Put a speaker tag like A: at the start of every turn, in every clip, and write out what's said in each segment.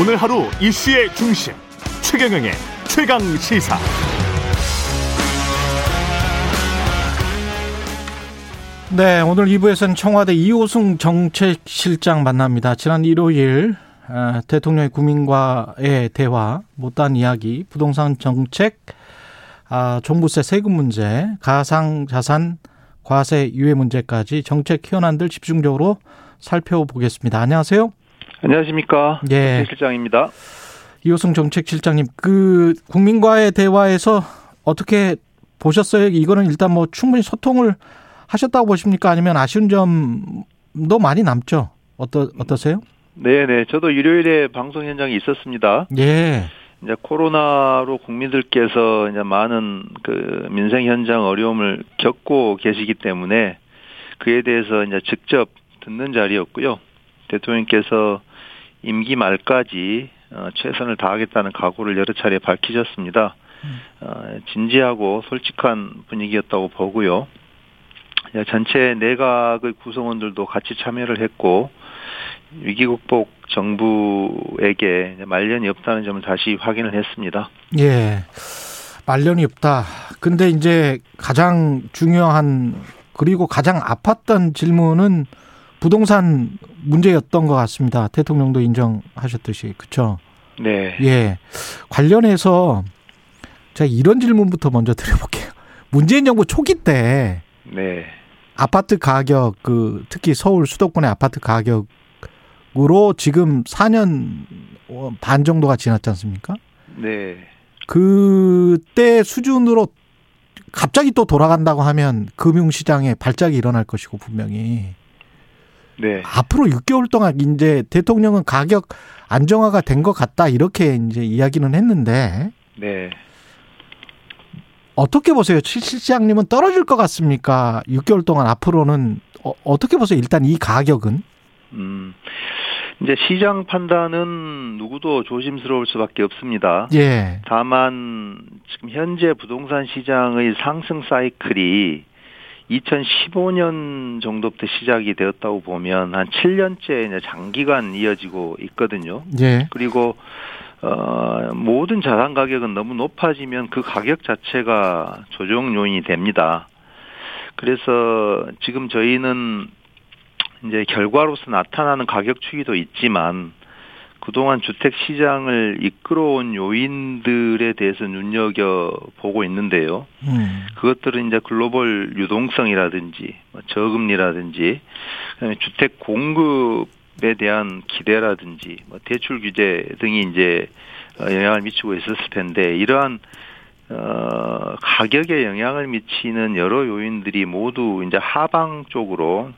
A: 오늘 하루 이슈의 중심 최경영의 최강 시사.
B: 네, 오늘 2부에서는 청와대 이호승 정책실장 만납니다. 지난 일요일 아, 대통령의 국민과의 대화, 못다한 이야기, 부동산 정책, 아, 종부세 세금 문제, 가상자산 과세 유예 문제까지 정책 현안들 집중적으로 살펴보겠습니다. 안녕하세요.
C: 안녕하십니까.
B: 예.
C: 실장입니다.
B: 이호승 정책실장님, 그 국민과의 대화에서 어떻게 보셨어요? 이거는 일단 뭐 충분히 소통을 하셨다고 보십니까? 아니면 아쉬운 점도 많이 남죠? 어떠 어떠세요?
C: 네 네. 저도 일요일에 방송 현장에 있었습니다.
B: 예.
C: 이제 코로나로 국민들께서 이제 많은 그 민생 현장 어려움을 겪고 계시기 때문에 그에 대해서 이제 직접 듣는 자리였고요. 대통령께서 임기 말까지 어, 최선을 다하겠다는 각오를 여러 차례 밝히셨습니다. 어, 진지하고 솔직한 분위기였다고 보고요. 전체 내각의 구성원들도 같이 참여를 했고 위기 극복 정부에게 말년이 없다는 점을 다시 확인을 했습니다.
B: 예. 말년이 없다. 근데 이제 가장 중요한 그리고 가장 아팠던 질문은 부동산 문제였던 것 같습니다. 대통령도 인정하셨듯이 그렇죠.
C: 네.
B: 예. 관련해서 제가 이런 질문부터 먼저 드려볼게요. 문재인 정부 초기 때
C: 네.
B: 아파트 가격 그 특히 서울 수도권의 아파트 가격으로 지금 4년 반 정도가 지났지 않습니까?
C: 네.
B: 그때 수준으로 갑자기 또 돌아간다고 하면 금융시장에 발작이 일어날 것이고 분명히
C: 네.
B: 앞으로 6개월 동안 이제 대통령은 가격 안정화가 된 것 같다 이렇게 이제 이야기는 했는데
C: 네.
B: 어떻게 보세요? 실 시장님은 떨어질 것 같습니까? 6개월 동안 앞으로는 어, 떻게 보세요? 일단 이 가격은?
C: 음. 이제 시장 판단은 누구도 조심스러울 수밖에 없습니다.
B: 예.
C: 다만 지금 현재 부동산 시장의 상승 사이클이 2015년 정도부터 시작이 되었다고 보면 한 7년째 이제 장기간 이어지고 있거든요.
B: 예.
C: 그리고 어, 모든 자산 가격은 너무 높아지면 그 가격 자체가 조정 요인이 됩니다. 그래서 지금 저희는 이제 결과로서 나타나는 가격 추이도 있지만 그동안 주택 시장을 이끌어온 요인들에 대해서 눈여겨 보고 있는데요.
B: 음.
C: 그것들은 이제 글로벌 유동성이라든지 뭐 저금리라든지 주택 공급에 대한 기대라든지 뭐 대출 규제 등이 이제 영향을 미치고 있었을 텐데 이러한 어 가격에 영향을 미치는 여러 요인들이 모두 이제 하방 쪽으로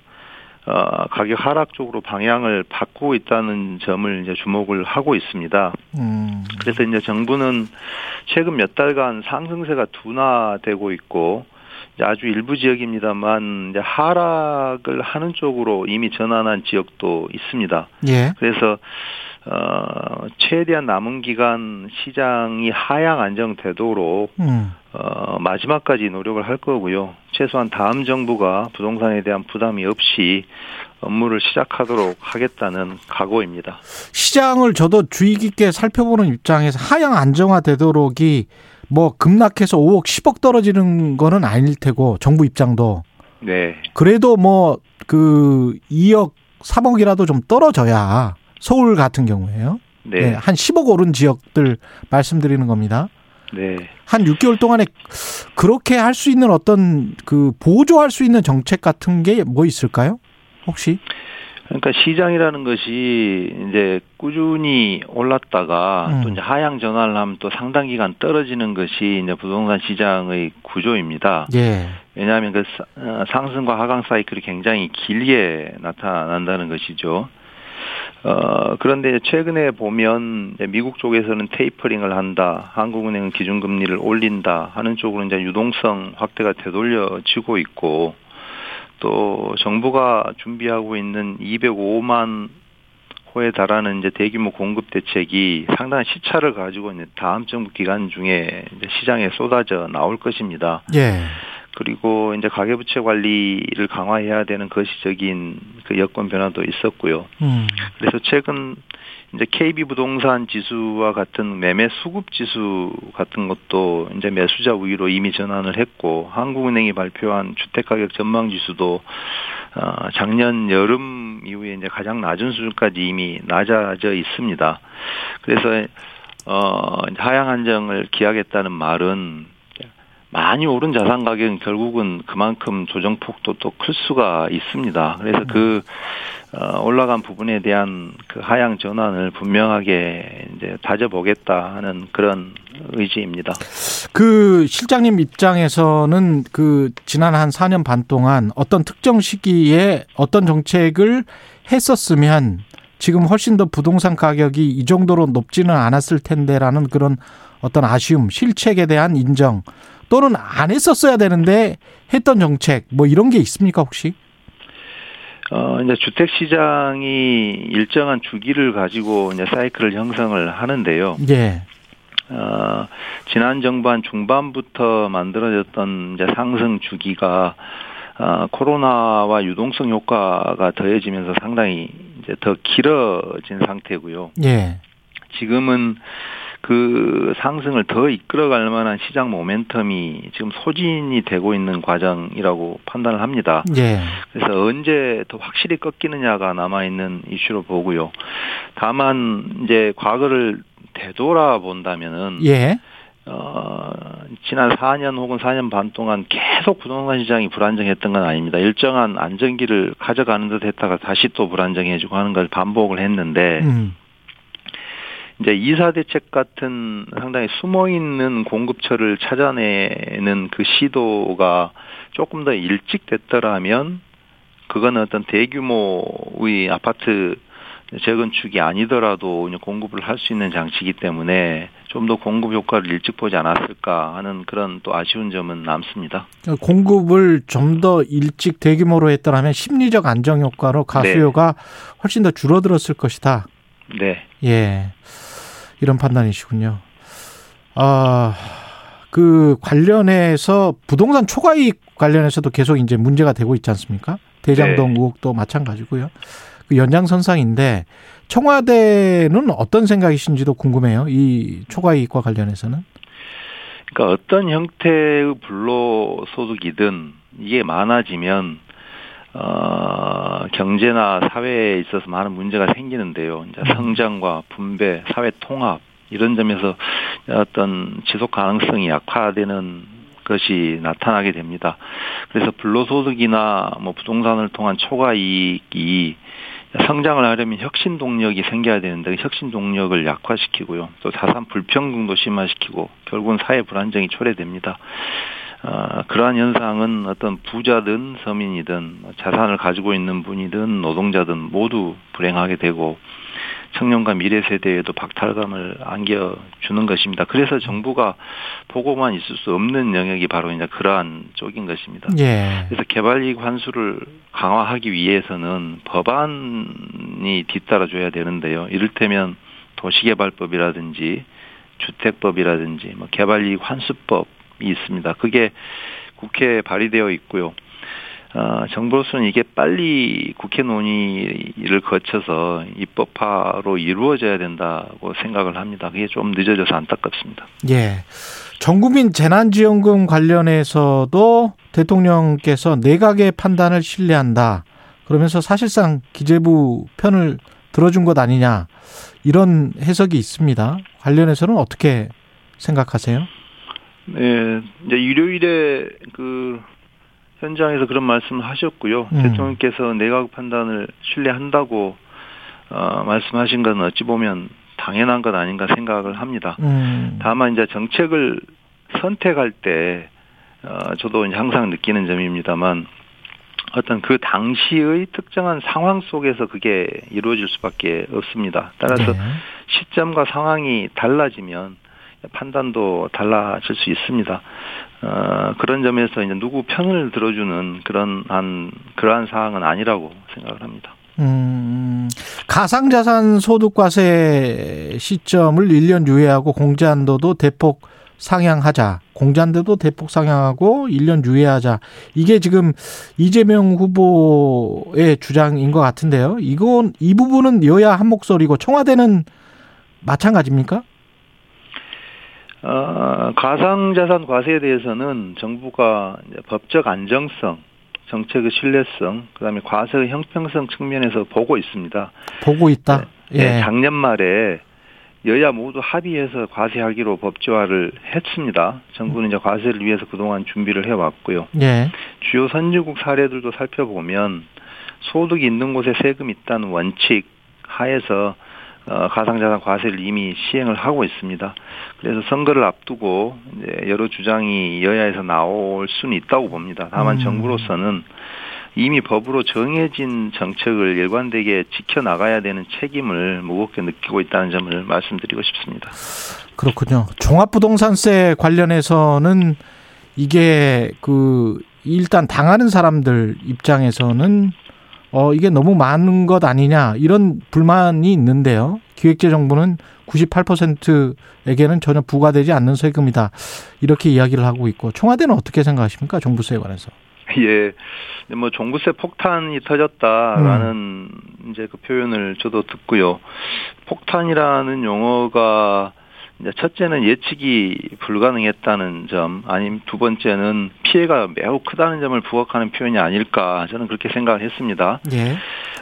C: 어, 가격 하락 쪽으로 방향을 바꾸고 있다는 점을 이제 주목을 하고 있습니다.
B: 음.
C: 그래서 이제 정부는 최근 몇 달간 상승세가 둔화되고 있고 아주 일부 지역입니다만 이제 하락을 하는 쪽으로 이미 전환한 지역도 있습니다.
B: 예.
C: 그래서 어, 최대한 남은 기간 시장이 하향 안정되도록
B: 음.
C: 어, 마지막까지 노력을 할 거고요. 최소한 다음 정부가 부동산에 대한 부담이 없이 업무를 시작하도록 하겠다는 각오입니다.
B: 시장을 저도 주의 깊게 살펴보는 입장에서 하향 안정화되도록이 뭐 급락해서 5억, 10억 떨어지는 거는 아닐 테고 정부 입장도
C: 네.
B: 그래도 뭐 그 2억, 3억이라도 좀 떨어져야 서울 같은 경우에요.
C: 네.
B: 네, 한 10억 오른 지역들 말씀드리는 겁니다.
C: 네.
B: 한 6개월 동안에 그렇게 할 수 있는 어떤 그 보조할 수 있는 정책 같은 게 뭐 있을까요? 혹시?
C: 그러니까 시장이라는 것이 이제 꾸준히 올랐다가
B: 음.
C: 또 이제 하향 전환을 하면 또 상당 기간 떨어지는 것이 이제 부동산 시장의 구조입니다.
B: 예.
C: 왜냐하면 그 사- 어, 상승과 하강 사이클이 굉장히 길게 나타난다는 것이죠. 어, 그런데 최근에 보면 이제 미국 쪽에서는 테이퍼링을 한다, 한국은행은 기준금리를 올린다 하는 쪽으로 이제 유동성 확대가 되돌려지고 있고 또 정부가 준비하고 있는 205만 호에 달하는 이제 대규모 공급 대책이 상당한 시차를 가지고 있는 다음 정부 기간 중에 이제 시장에 쏟아져 나올 것입니다.
B: 예.
C: 그리고 이제 가계부채 관리를 강화해야 되는 거시적인 그 여건 변화도 있었고요. 음. 그래서 최근 이제 KB 부동산 지수와 같은 매매 수급 지수 같은 것도 이제 매수자 우위로 이미 전환을 했고 한국은행이 발표한 주택 가격 전망 지수도 어 작년 여름 이후에 이제 가장 낮은 수준까지 이미 낮아져 있습니다. 그래서 어 하향 안정을 기하겠다는 말은 많이 오른 자산 가격은 결국은 그만큼 조정폭도 또 클 수가 있습니다. 그래서 그 어, 올라간 부분에 대한 그 하향 전환을 분명하게 이제 다져보겠다 하는 그런 의지입니다.
B: 그 실장님 입장에서는 그 지난 한 4년 반 동안 어떤 특정 시기에 어떤 정책을 했었으면 지금 훨씬 더 부동산 가격이 이 정도로 높지는 않았을 텐데라는 그런 어떤 아쉬움, 실책에 대한 인정 또는 안 했었어야 되는데 했던 정책 뭐 이런 게 있습니까 혹시?
C: 어 이제 주택 시장이 일정한 주기를 가지고 이제 사이클을 형성을 하는데요. 예. 어 지난 정부한 중반부터 만들어졌던 이제 상승 주기가 어, 코로나와 유동성 효과가 더해지면서 상당히 이제 더 길어진 상태고요. 예. 지금은 그 상승을 더 이끌어갈 만한 시장 모멘텀이 지금 소진이 되고 있는 과정이라고 판단을 합니다. 예. 그래서 언제 더 확실히 꺾이느냐가 남아 있는 이슈로 보고요. 다만 이제 과거를 되돌아 본다면은 예. 어, 지난 4년 혹은 4년 반 동안 계속 부동산 시장이 불안정했던 건 아닙니다. 일정한 안정기를 가져가는 듯 했다가 다시 또 불안정해지고 하는 걸 반복을 했는데, 음. 이제 이사 대책 같은 상당히 숨어 있는 공급처를 찾아내는 그 시도가 조금 더 일찍 됐더라면 그거는 어떤 대규모의 아파트 재건축이 아니더라도 공급을 할 수 있는 장치이기 때문에 좀 더 공급 효과를 일찍 보지 않았을까 하는 그런 또 아쉬운 점은 남습니다.
B: 공급을 좀 더 일찍 대규모로 했더라면 심리적 안정 효과로 가수요가 네. 훨씬 더 줄어들었을 것이다. 네. 예. 이런 판단이시군요. 아, 그 관련해서 부동산 초과이익 관련해서도 계속 이제 문제가 되고 있지 않습니까? 대장동 네. 의혹도 마찬가지고요. 그 연장선상인데 청와대는 어떤 생각이신지도 궁금해요. 이 초과이익과 관련해서는.
C: 그러니까 어떤 형태의 불로소득이든 이게 많아지면 어, 경제나 사회에 있어서 많은 문제가 생기는데요. 이제 음. 성장과 분배, 사회 통합 이런 점에서 어떤 지속 가능성이 약화되는 것이 나타나게 됩니다. 그래서 불로소득이나 뭐 부동산을 통한 초과 이익이 성장을 하려면 혁신 동력이 생겨야 되는데 그 혁신 동력을 약화시키고요. 또 자산 불평등도 심화시키고 결국은 사회 불안정이 초래됩니다. 어, 그러한 현상은 어떤 부자든 서민이든 자산을 가지고 있는 분이든 노동자든 모두 불행하게 되고 청년과 미래 세대에도 박탈감을 안겨주는 것입니다. 그래서 정부가 보고만 있을 수 없는 영역이 바로 이제 그러한 쪽인 것입니다. 예. 그래서 개발이익 환수를 강화하기 위해서는 법안이 뒤따라줘야 되는데요. 이를테면 도시개발법이라든지 주택법이라든지 뭐 개발이익 환수법 있습니다. 그게 국회에 발의되어 있고요. 어, 정부로서는 이게 빨리 국회 논의를 거쳐서 입법화로 이루어져야 된다고 생각을 합니다. 그게 좀 늦어져서 안타깝습니다.
B: 예. 전국민 재난지원금 관련해서도 대통령께서 내각의 판단을 신뢰한다. 그러면서 사실상 기재부 편을 들어준 것 아니냐. 이런 해석이 있습니다. 관련해서는 어떻게 생각하세요?
C: 네, 이제 일요일에 그 현장에서 그런 말씀을 하셨고요. 음. 대통령께서 내각 판단을 신뢰한다고 어, 말씀하신 건 어찌 보면 당연한 것 아닌가 생각을 합니다. 음. 다만 이제 정책을 선택할 때 어, 저도 이제 항상 느끼는 점입니다만 어떤 그 당시의 특정한 상황 속에서 그게 이루어질 수밖에 없습니다. 따라서 네. 시점과 상황이 달라지면 판단도 달라질 수 있습니다. 어, 그런 점에서 이제 누구 편을 들어주는 그런 한 그러한 사항은 아니라고 생각을 합니다. 음,
B: 가상자산 소득과세 시점을 1년 유예하고 공제한도도 대폭 상향하자. 공자인데도 대폭 상향하고 1년 유예하자. 이게 지금 이재명 후보의 주장인 것 같은데요. 이건 이 부분은 여야 한 목소리고 청와대는 마찬가지입니까?
C: 어, 가상자산 과세에 대해서는 정부가 법적 안정성, 정책의 신뢰성, 그다음에 과세의 형평성 측면에서 보고 있습니다.
B: 보고 있다.
C: 네, 예. 작년 말에 여야 모두 합의해서 과세하기로 법제화를 했습니다. 정부는 이제 과세를 위해서 그동안 준비를 해왔고요.
B: 예.
C: 주요 선진국 사례들도 살펴보면 소득이 있는 곳에 세금이 있다는 원칙 하에서 어, 가상자산 과세를 이미 시행을 하고 있습니다. 그래서 선거를 앞두고 이제 여러 주장이 여야에서 나올 수는 있다고 봅니다. 다만 음. 정부로서는 이미 법으로 정해진 정책을 일관되게 지켜나가야 되는 책임을 무겁게 느끼고 있다는 점을 말씀드리고 싶습니다.
B: 그렇군요. 종합부동산세 관련해서는 이게 그 일단 당하는 사람들 입장에서는 어 이게 너무 많은 것 아니냐 이런 불만이 있는데요. 기획재정부는 98%에게는 전혀 부과되지 않는 세금이다 이렇게 이야기를 하고 있고 청와대는 어떻게 생각하십니까 종부세에 관해서?
C: 예. 뭐 종부세 폭탄이 터졌다라는 음. 이제 그 표현을 저도 듣고요. 폭탄이라는 용어가 이제 첫째는 예측이 불가능했다는 점, 아니면 두 번째는 피해가 매우 크다는 점을 부각하는 표현이 아닐까 저는 그렇게 생각을 했습니다.
B: 예.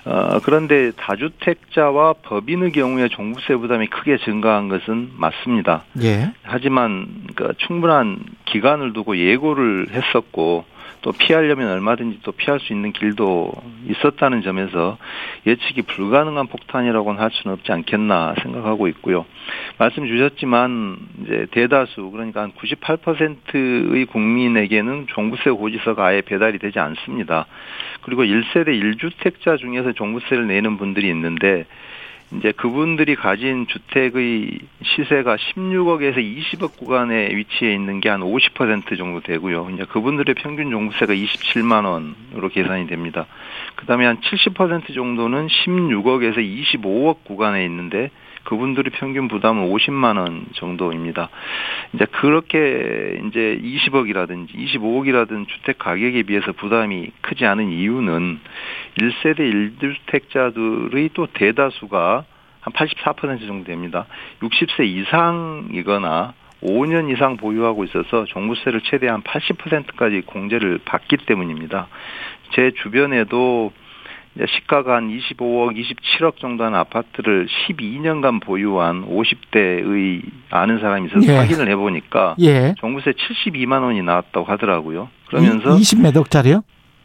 C: 어, 그런데 다주택자와 법인의 경우에 종부세 부담이 크게 증가한 것은 맞습니다.
B: 예.
C: 하지만 그 충분한 기간을 두고 예고를 했었고 또 피하려면 얼마든지 또 피할 수 있는 길도 있었다는 점에서 예측이 불가능한 폭탄이라고는 할 수는 없지 않겠나 생각하고 있고요. 말씀 주셨지만 이제 대다수 그러니까 한 98%의 국민에게는 종부세 고지서가 아예 배달이 되지 않습니다. 그리고 1세대 1주택자 중에서 종부세를 내는 분들이 있는데 이제 그분들이 가진 주택의 시세가 16억에서 20억 구간에 위치해 있는 게 한 50% 정도 되고요. 이제 그분들의 평균 종부세가 27만 원으로 계산이 됩니다. 그다음에 한 70% 정도는 16억에서 25억 구간에 있는데 그분들의 평균 부담은 50만 원 정도입니다. 이제 그렇게 이제 20억이라든지 25억이라든 주택 가격에 비해서 부담이 크지 않은 이유는 1세대 1주택자들의 또 대다수가 한 84% 정도 됩니다. 60세 이상이거나 5년 이상 보유하고 있어서 종부세를 최대한 80%까지 공제를 받기 때문입니다. 제 주변에도 시가가 한 25억, 27억 정도 하는 아파트를 12년간 보유한 50대의 아는 사람이 있어서 예. 확인을 해보니까
B: 예.
C: 종부세 72만 원이 나왔다고 하더라고요. 그러면서
B: 20몇 억짜리요?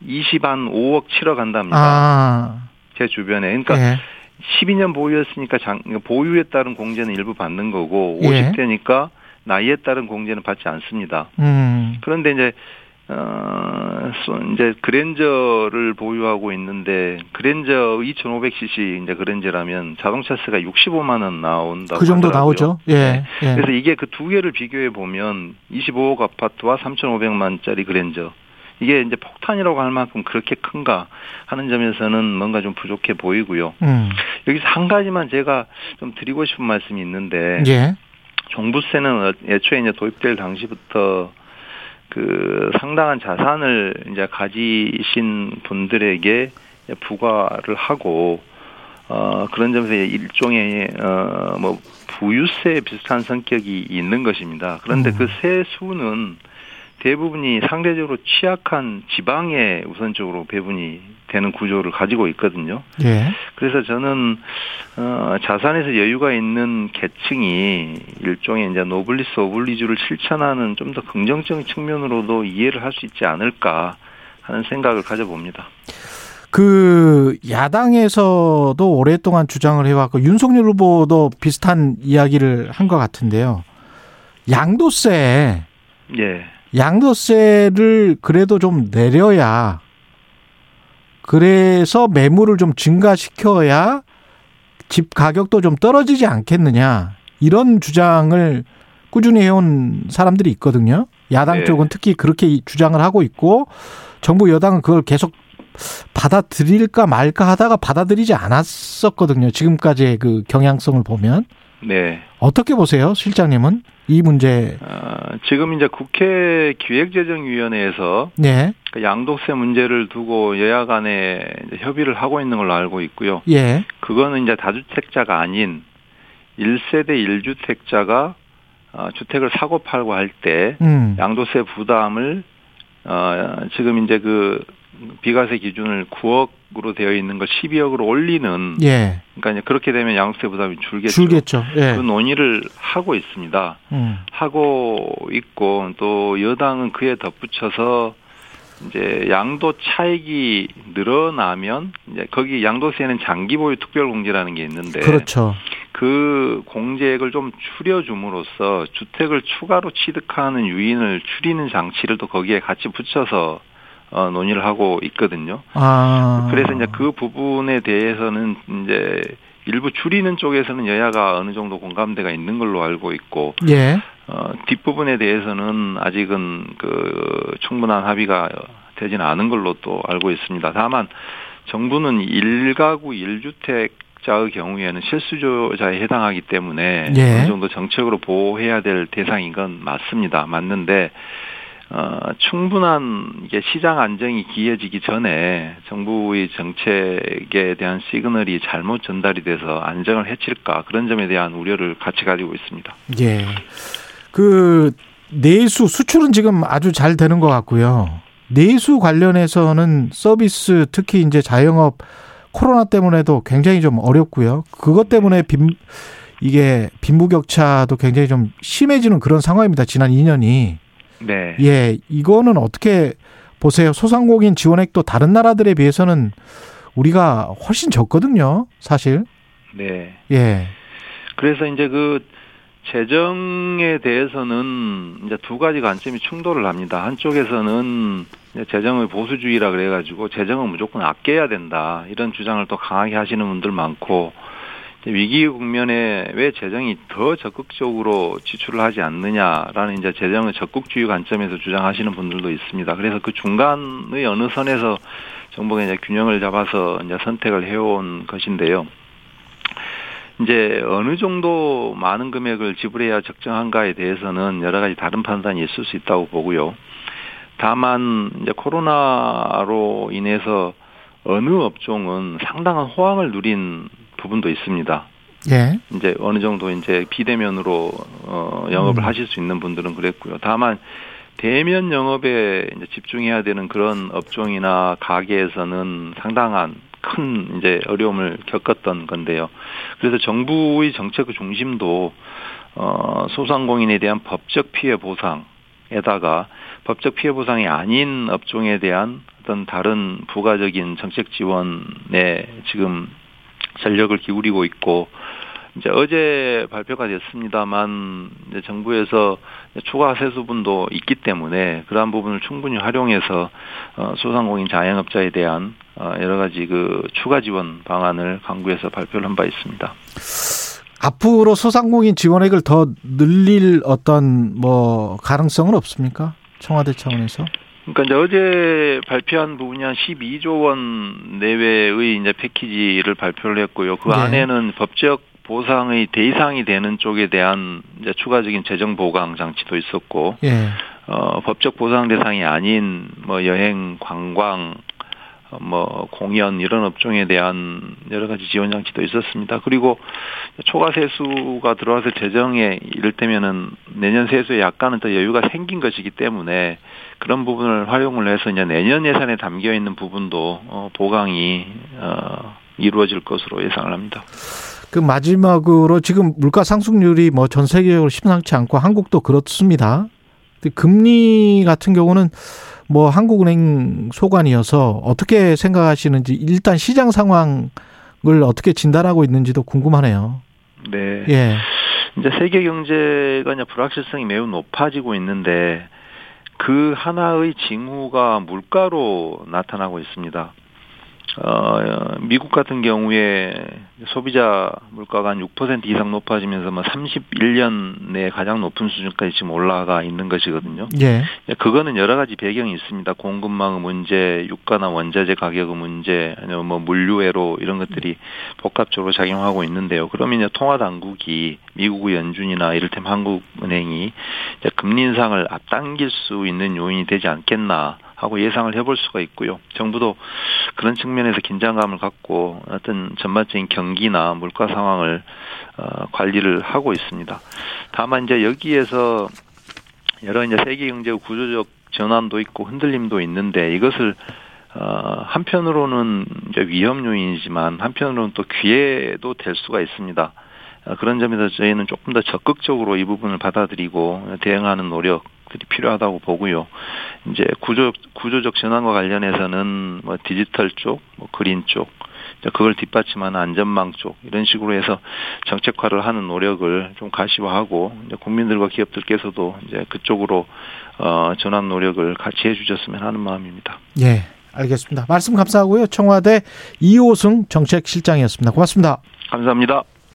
C: 20한 5억, 7억 한답니다.
B: 아.
C: 제 주변에. 그러니까 예. 12년 보유했으니까 장, 보유에 따른 공제는 일부 받는 거고 50대니까 예. 나이에 따른 공제는 받지 않습니다.
B: 음.
C: 그런데 이제 어, 이제 그랜저를 보유하고 있는데 그랜저 2,500cc 이제 그랜저라면 자동차세가 65만 원 나온다고
B: 그 정도
C: 하더라고요.
B: 나오죠. 예. 네.
C: 예. 그래서 이게 그 두 개를 비교해 보면 25억 아파트와 3,500만짜리 그랜저 이게 이제 폭탄이라고 할 만큼 그렇게 큰가 하는 점에서는 뭔가 좀 부족해 보이고요.
B: 음.
C: 여기서 한 가지만 제가 좀 드리고 싶은 말씀이 있는데
B: 예.
C: 종부세는 애초에 이제 도입될 당시부터 그 상당한 자산을 이제 가지신 분들에게 부과를 하고 어 그런 점에서 일종의 어뭐 부유세 비슷한 성격이 있는 것입니다. 그런데 음. 그 세수는 대부분이 상대적으로 취약한 지방에 우선적으로 배분이 되는 구조를 가지고 있거든요.
B: 예.
C: 그래서 저는 어, 자산에서 여유가 있는 계층이 일종의 이제 노블리스 오블리주를 실천하는 좀 더 긍정적인 측면으로도 이해를 할 수 있지 않을까 하는 생각을 가져봅니다.
B: 그 야당에서도 오랫동안 주장을 해왔고 윤석열 후보도 비슷한 이야기를 한 것 같은데요. 양도세.
C: 예.
B: 양도세를 그래도 좀 내려야 그래서 매물을 좀 증가시켜야 집 가격도 좀 떨어지지 않겠느냐 이런 주장을 꾸준히 해온 사람들이 있거든요. 야당 네. 쪽은 특히 그렇게 주장을 하고 있고 정부 여당은 그걸 계속 받아들일까 말까 하다가 받아들이지 않았었거든요. 지금까지의 그 경향성을 보면.
C: 네.
B: 어떻게 보세요, 실장님은? 이 문제.
C: 어, 지금 이제 국회 기획재정위원회에서
B: 예.
C: 그 양도세 문제를 두고 여야 간에 협의를 하고 있는 걸로 알고 있고요.
B: 예.
C: 그거는 이제 다주택자가 아닌 1세대 1주택자가 어, 주택을 사고 팔고 할때
B: 음.
C: 양도세 부담을 어, 지금 이제 그 비과세 기준을 9억으로 되어 있는 걸 12억으로 올리는
B: 예.
C: 그러니까 이제 그렇게 되면 양도세 부담이 줄겠죠.
B: 줄겠죠. 예.
C: 그 논의를 하고 있습니다.
B: 음.
C: 하고 있고 또 여당은 그에 덧붙여서 이제 양도 차익이 늘어나면 이제 거기 양도세는 장기 보유 특별 공제라는 게 있는데
B: 그렇죠.
C: 그 공제액을 좀 줄여줌으로써 주택을 추가로 취득하는 유인을 줄이는 장치를 또 거기에 같이 붙여서 어, 논의를 하고 있거든요.
B: 아.
C: 그래서 이제 그 부분에 대해서는 이제 일부 줄이는 쪽에서는 여야가 어느 정도 공감대가 있는 걸로 알고 있고
B: 예.
C: 어, 뒷부분에 대해서는 아직은 그 충분한 합의가 되지는 않은 걸로 또 알고 있습니다. 다만 정부는 일가구 일주택 자의 경우에는 실수조자에 해당하기 때문에
B: 예.
C: 어느 정도 정책으로 보호해야 될 대상인 건 맞습니다. 맞는데 어, 충분한 이게 시장 안정이 기해지기 전에 정부의 정책에 대한 시그널이 잘못 전달이 돼서 안정을 해칠까 그런 점에 대한 우려를 같이 가지고 있습니다.
B: 예. 그 내수 수출은 지금 아주 잘 되는 것 같고요. 내수 관련해서는 서비스 특히 이제 자영업 코로나 때문에도 굉장히 좀 어렵고요. 그것 때문에 빈 이게 빈부격차도 굉장히 좀 심해지는 그런 상황입니다. 지난 2년이.
C: 네.
B: 예, 이거는 어떻게 보세요? 소상공인 지원액도 다른 나라들에 비해서는 우리가 훨씬 적거든요, 사실.
C: 네.
B: 예.
C: 그래서 이제 그 재정에 대해서는 이제 두 가지 관점이 충돌을 합니다. 한쪽에서는 재정의 보수주의라 그래가지고 재정은 무조건 아껴야 된다 이런 주장을 또 강하게 하시는 분들 많고 위기 국면에 왜 재정이 더 적극적으로 지출을 하지 않느냐라는 이제 재정의 적극주의 관점에서 주장하시는 분들도 있습니다. 그래서 그 중간의 어느 선에서 정부가 이제 균형을 잡아서 이제 선택을 해온 것인데요. 이제 어느 정도 많은 금액을 지불해야 적정한가에 대해서는 여러 가지 다른 판단이 있을 수 있다고 보고요. 다만 이제 코로나로 인해서 어느 업종은 상당한 호황을 누린 부분도 있습니다.
B: 예.
C: 이제 어느 정도 이제 비대면으로 어 영업을
B: 음.
C: 하실 수 있는 분들은 그랬고요. 다만 대면 영업에 이제 집중해야 되는 그런 업종이나 가게에서는 상당한 큰 이제 어려움을 겪었던 건데요. 그래서 정부의 정책의 중심도 어 소상공인에 대한 법적 피해 보상에다가 법적 피해 보상이 아닌 업종에 대한 어떤 다른 부가적인 정책 지원에 지금 전력을 기울이고 있고 이제 어제 발표가 됐습니다만 이제 정부에서 추가 세수분도 있기 때문에 그러한 부분을 충분히 활용해서 어, 소상공인 자영업자에 대한 어, 여러 가지 그 추가 지원 방안을 강구해서 발표를 한 바 있습니다.
B: 앞으로 소상공인 지원액을 더 늘릴 어떤 뭐 가능성은 없습니까? 청와대 차원에서?
C: 그러니까 이제 어제 발표한 부분이 한 12조 원 내외의 이제 패키지를 발표를 했고요. 그
B: 네.
C: 안에는 법적 보상의 대상이 되는 쪽에 대한 이제 추가적인 재정 보강 장치도 있었고,
B: 예.
C: 어, 법적 보상 대상이 아닌 뭐 여행, 관광, 어, 뭐 공연 이런 업종에 대한 여러 가지 지원 장치도 있었습니다. 그리고 초과 세수가 들어와서 재정에 이를테면은 내년 세수에 약간은 더 여유가 생긴 것이기 때문에 그런 부분을 활용을 해서 이제 내년 예산에 담겨 있는 부분도 어, 보강이 어, 이루어질 것으로 예상을 합니다.
B: 그 마지막으로 지금 물가 상승률이 뭐 전 세계적으로 심상치 않고 한국도 그렇습니다. 금리 같은 경우는 뭐 한국은행 소관이어서 어떻게 생각하시는지 일단 시장 상황을 어떻게 진단하고 있는지도 궁금하네요.
C: 네.
B: 예.
C: 이제 세계 경제가 이제 불확실성이 매우 높아지고 있는데 그 하나의 징후가 물가로 나타나고 있습니다. 어, 미국 같은 경우에 소비자 물가가 한 6% 이상 높아지면서 뭐 31년 내에 가장 높은 수준까지 지금 올라가 있는 것이거든요.
B: 예.
C: 그거는 여러 가지 배경이 있습니다. 공급망의 문제, 유가나 원자재 가격의 문제, 아니면 뭐 물류회로 이런 것들이 복합적으로 작용하고 있는데요. 그러면 이제 통화 당국이 미국의 연준이나 이를테면 한국은행이 금리 인상을 앞당길 수 있는 요인이 되지 않겠나 하고 예상을 해볼 수가 있고요. 정부도 그런 측면에서 긴장감을 갖고 어떤 전반적인 경기나 물가 상황을 어, 관리를 하고 있습니다. 다만 이제 여기에서 여러 이제 세계 경제 구조적 전환도 있고 흔들림도 있는데 이것을 어, 한편으로는 이제 위험 요인이지만 한편으로는 또 기회도 될 수가 있습니다. 어, 그런 점에서 저희는 조금 더 적극적으로 이 부분을 받아들이고 대응하는 노력 들이 필요하다고 보고요. 이제 구조 구조적 전환과 관련해서는 뭐 디지털 쪽, 뭐 그린 쪽, 그걸 뒷받침하는 안전망 쪽 이런 식으로 해서 정책화를 하는 노력을 좀 가시화하고 국민들과 기업들께서도 이제 그쪽으로 어 전환 노력을 같이 해주셨으면 하는 마음입니다.
B: 예, 알겠습니다. 말씀 감사하고요. 청와대 이호승 정책실장이었습니다. 고맙습니다.
C: 감사합니다.